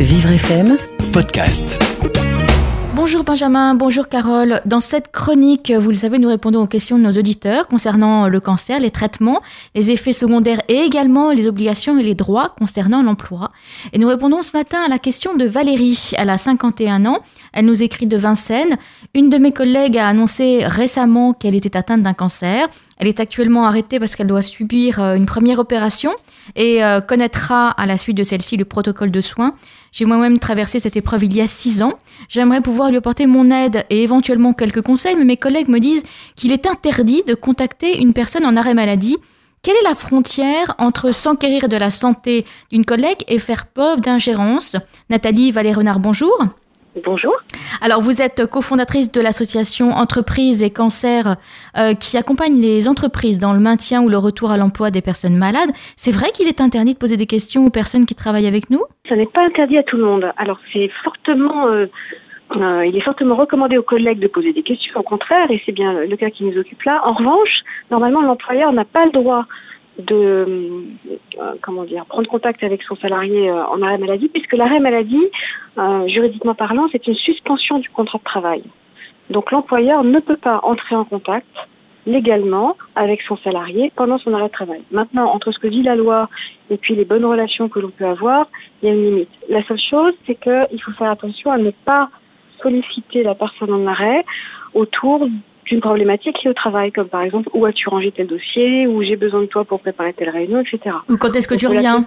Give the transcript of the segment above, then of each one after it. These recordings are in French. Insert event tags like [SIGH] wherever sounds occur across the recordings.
Vivre FM Podcast. Bonjour Benjamin, bonjour Carole. Dans cette chronique, vous le savez, nous répondons aux questions de nos auditeurs concernant le cancer, les traitements, les effets secondaires et également les obligations et les droits concernant l'emploi. Et nous répondons ce matin à la question de Valérie. Elle a 51 ans, elle nous écrit de Vincennes. Une de mes collègues a annoncé récemment qu'elle était atteinte d'un cancer. Elle est actuellement arrêtée parce qu'elle doit subir euh, une première opération et euh, connaîtra à la suite de celle-ci le protocole de soins. J'ai moi-même traversé cette épreuve il y a six ans. J'aimerais pouvoir lui apporter mon aide et éventuellement quelques conseils, mais mes collègues me disent qu'il est interdit de contacter une personne en arrêt maladie. Quelle est la frontière entre s'enquérir de la santé d'une collègue et faire preuve d'ingérence? Nathalie Valé-Renard, bonjour. Bonjour. Alors, vous êtes cofondatrice de l'association Entreprises et Cancer euh, qui accompagne les entreprises dans le maintien ou le retour à l'emploi des personnes malades. C'est vrai qu'il est interdit de poser des questions aux personnes qui travaillent avec nous? Ça n'est pas interdit à tout le monde. Alors, c'est fortement. Euh, euh, il est fortement recommandé aux collègues de poser des questions, au contraire, et c'est bien le cas qui nous occupe là. En revanche, normalement, l'employeur n'a pas le droit de euh, comment dire prendre contact avec son salarié euh, en arrêt maladie puisque l'arrêt maladie euh, juridiquement parlant c'est une suspension du contrat de travail donc l'employeur ne peut pas entrer en contact légalement avec son salarié pendant son arrêt de travail. Maintenant, entre ce que dit la loi et puis les bonnes relations que l'on peut avoir, il y a une limite. La seule chose, c'est qu'il faut faire attention à ne pas solliciter la personne en arrêt autour une problématique est au travail, comme par exemple où as-tu rangé tel dossier, ou j'ai besoin de toi pour préparer telle réunion, etc. Ou quand est-ce que tu reviens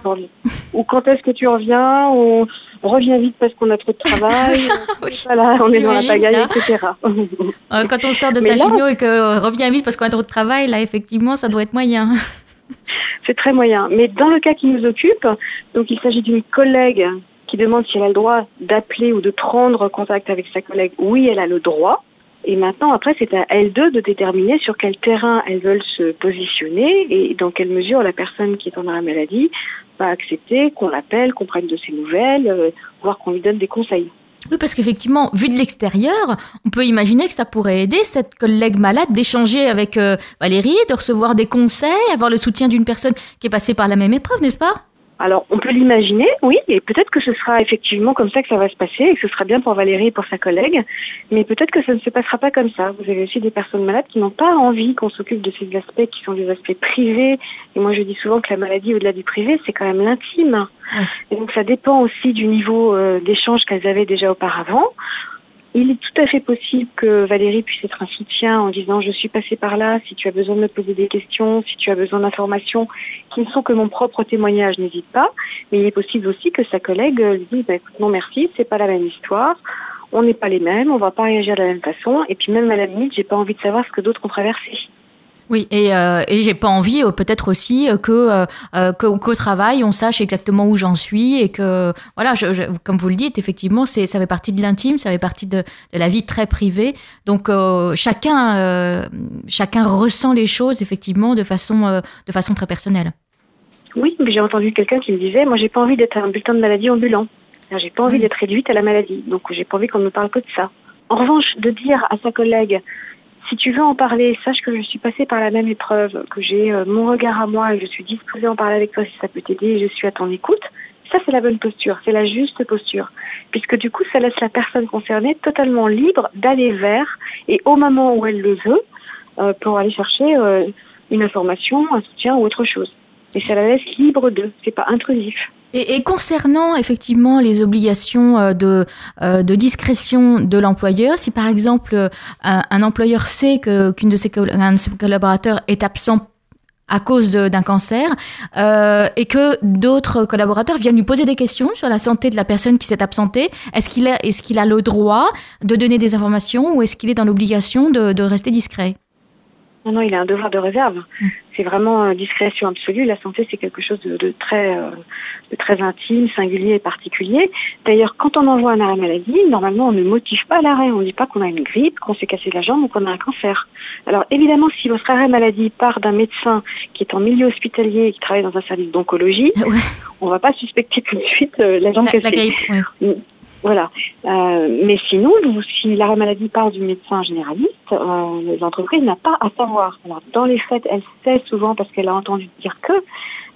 Ou quand est-ce que tu reviens Ou reviens vite parce qu'on a trop de travail. [LAUGHS] Voilà, on est dans la pagaille, etc. Euh, quand on sort de sa chimio et que revient vite parce qu'on a trop de travail, là effectivement, ça doit être moyen. [LAUGHS] C'est très moyen. Mais dans le cas qui nous occupe, donc il s'agit d'une collègue qui demande si elle a le droit d'appeler ou de prendre contact avec sa collègue. Oui, elle a le droit. Et maintenant, après, c'est à elles deux de déterminer sur quel terrain elles veulent se positionner et dans quelle mesure la personne qui est en arrêt maladie va accepter qu'on l'appelle, qu'on prenne de ses nouvelles, euh, voire qu'on lui donne des conseils. Oui, parce qu'effectivement, vu de l'extérieur, on peut imaginer que ça pourrait aider cette collègue malade d'échanger avec euh, Valérie, de recevoir des conseils, avoir le soutien d'une personne qui est passée par la même épreuve, n'est-ce pas? Alors, on peut l'imaginer, oui, et peut-être que ce sera effectivement comme ça que ça va se passer, et que ce sera bien pour Valérie et pour sa collègue, mais peut-être que ça ne se passera pas comme ça. Vous avez aussi des personnes malades qui n'ont pas envie qu'on s'occupe de ces aspects qui sont des aspects privés, et moi je dis souvent que la maladie, au-delà du privé, c'est quand même l'intime. Et donc ça dépend aussi du niveau euh, d'échange qu'elles avaient déjà auparavant. Il est tout à fait possible que Valérie puisse être un soutien en disant je suis passée par là, si tu as besoin de me poser des questions, si tu as besoin d'informations qui ne sont que mon propre témoignage, n'hésite pas. Mais il est possible aussi que sa collègue lui dise bah, écoute non merci, c'est pas la même histoire, on n'est pas les mêmes, on va pas réagir de la même façon, et puis même à la limite, j'ai pas envie de savoir ce que d'autres ont traversé. Oui, et, euh, et j'ai pas envie euh, peut-être aussi euh, que euh, qu'au travail on sache exactement où j'en suis et que voilà, je, comme vous le dites, effectivement, c'est ça fait partie de l'intime, ça fait partie de, de, la vie très privée. Donc chacun chacun ressent les choses effectivement de façon de façon très personnelle. Oui, mais j'ai entendu quelqu'un qui me disait, moi j'ai pas envie d'être un bulletin de maladie ambulant. J'ai pas envie d'être réduite à la maladie, donc j'ai pas envie qu'on me parle que de ça. En revanche, de dire à sa collègue si tu veux en parler, sache que je suis passée par la même épreuve, que j'ai euh, mon regard à moi et je suis disposée à en parler avec toi si ça peut t'aider et je suis à ton écoute. Ça, c'est la bonne posture, c'est la juste posture. Puisque du coup, ça laisse la personne concernée totalement libre d'aller vers et au moment où elle le veut, euh, pour aller chercher euh, une information, un soutien ou autre chose. Et ça la laisse libre de, c'est pas intrusif. Et, concernant effectivement les obligations euh, de, euh, de discrétion de l'employeur, si par exemple euh, un, employeur sait qu'une de, ses, de ses collaborateurs est absent à cause d'un cancer euh, et que d'autres collaborateurs viennent lui poser des questions sur la santé de la personne qui s'est absentée. Est-ce qu'il a, est qu'il a le droit de donner des informations ou est-ce qu'il est dans l'obligation de, de rester discret? Non, non, il a un devoir de réserve. Mm. C'est vraiment discrétion absolue. La santé, c'est quelque chose de, de très, euh, de très intime, singulier et particulier. D'ailleurs, quand on envoie un arrêt maladie, normalement, on ne motive pas l'arrêt. On ne dit pas qu'on a une grippe, qu'on s'est cassé la jambe ou qu'on a un cancer. Alors, évidemment, si votre arrêt maladie part d'un médecin qui est en milieu hospitalier et qui travaille dans un service d'oncologie, ouais. on va pas suspecter tout de suite euh, la jambe la, cassée. La grippe, ouais. Voilà. Euh, mais sinon, si l'arrêt maladie part du médecin généraliste, euh, l'entreprise n'a pas à savoir. Alors, dans les faits, elle sait souvent parce qu'elle a entendu dire que,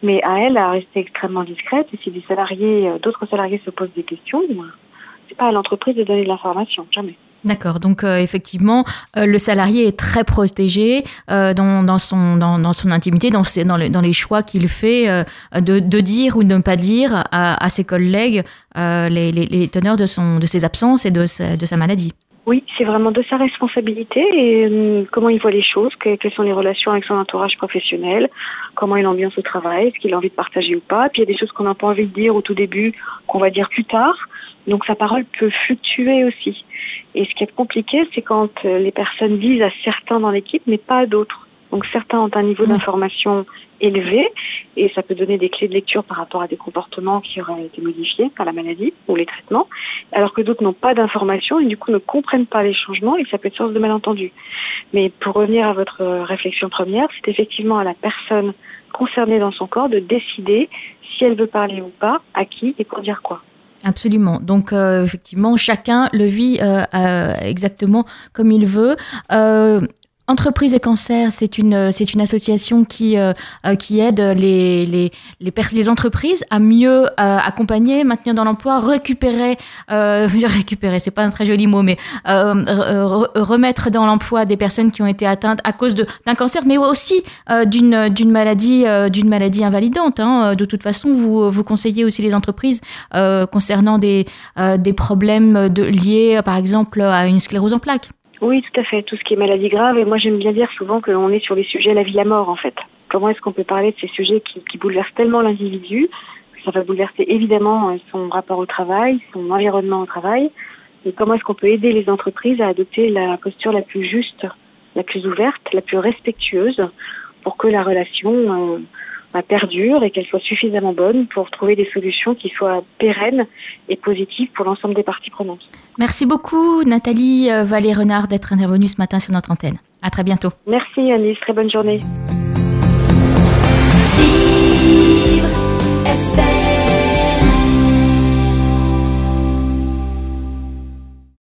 Mais à elle à rester extrêmement discrète. Et si des salariés, euh, d'autres salariés se posent des questions, c'est pas à l'entreprise de donner de l'information, jamais. D'accord. Donc euh, effectivement, euh, le salarié est très protégé euh, dans, dans, son, dans, dans, son intimité, dans, ses, dans, dans les choix qu'il fait de, de, dire ou de ne pas dire à, à ses collègues les, les, les, teneurs de, son, de ses absences et de sa, de sa maladie. Oui, c'est vraiment de sa responsabilité et comment il voit les choses, quelles sont les relations avec son entourage professionnel, comment est l'ambiance au travail, est-ce qu'il a envie de partager ou pas. Puis il y a des choses qu'on n'a pas envie de dire au tout début, qu'on va dire plus tard. Donc sa parole peut fluctuer aussi. Et ce qui est compliqué, c'est quand euh, les personnes disent à certains dans l'équipe, mais pas à d'autres. Donc certains ont un niveau d'information élevé et ça peut donner des clés de lecture par rapport à des comportements qui auraient été modifiés par la maladie ou les traitements, alors que d'autres n'ont pas d'informations et du coup ne comprennent pas les changements et ça peut être source de malentendus. Mais pour revenir à votre réflexion première, c'est effectivement à la personne concernée dans son corps de décider si elle veut parler ou pas, à qui et pour dire quoi. Absolument. Donc euh, effectivement, chacun le vit euh, euh, exactement comme il veut. Entreprise et cancer, c'est une c'est une association qui euh, euh, qui aide les les les, entreprises à mieux euh, accompagner, maintenir dans l'emploi, récupérer euh, [LAUGHS] récupérer, c'est pas un très joli mot, mais remettre dans l'emploi des personnes qui ont été atteintes à cause d'un cancer, mais aussi d'une d'une maladie d'une maladie invalidante. Hein. De toute façon, vous vous conseillez aussi les entreprises concernant des des problèmes liés, par exemple, à une sclérose en plaques. Oui, tout à fait. Tout ce qui est maladie grave. Et moi, j'aime bien dire souvent qu'on est sur les sujets la vie, la mort, en fait. Comment est-ce qu'on peut parler de ces sujets qui, qui bouleversent tellement l'individu? Ça va bouleverser évidemment euh, son rapport au travail, son environnement au travail. Et comment est-ce qu'on peut aider les entreprises à adopter la posture la plus juste, la plus ouverte, la plus respectueuse pour que la relation euh, perdure et qu'elle soit suffisamment bonne pour trouver des solutions qui soient pérennes et positives pour l'ensemble des parties prenantes. Merci beaucoup Nathalie euh, Vallée-Renard d'être intervenue ce matin sur notre antenne. À très bientôt. Merci Anis, très bonne journée.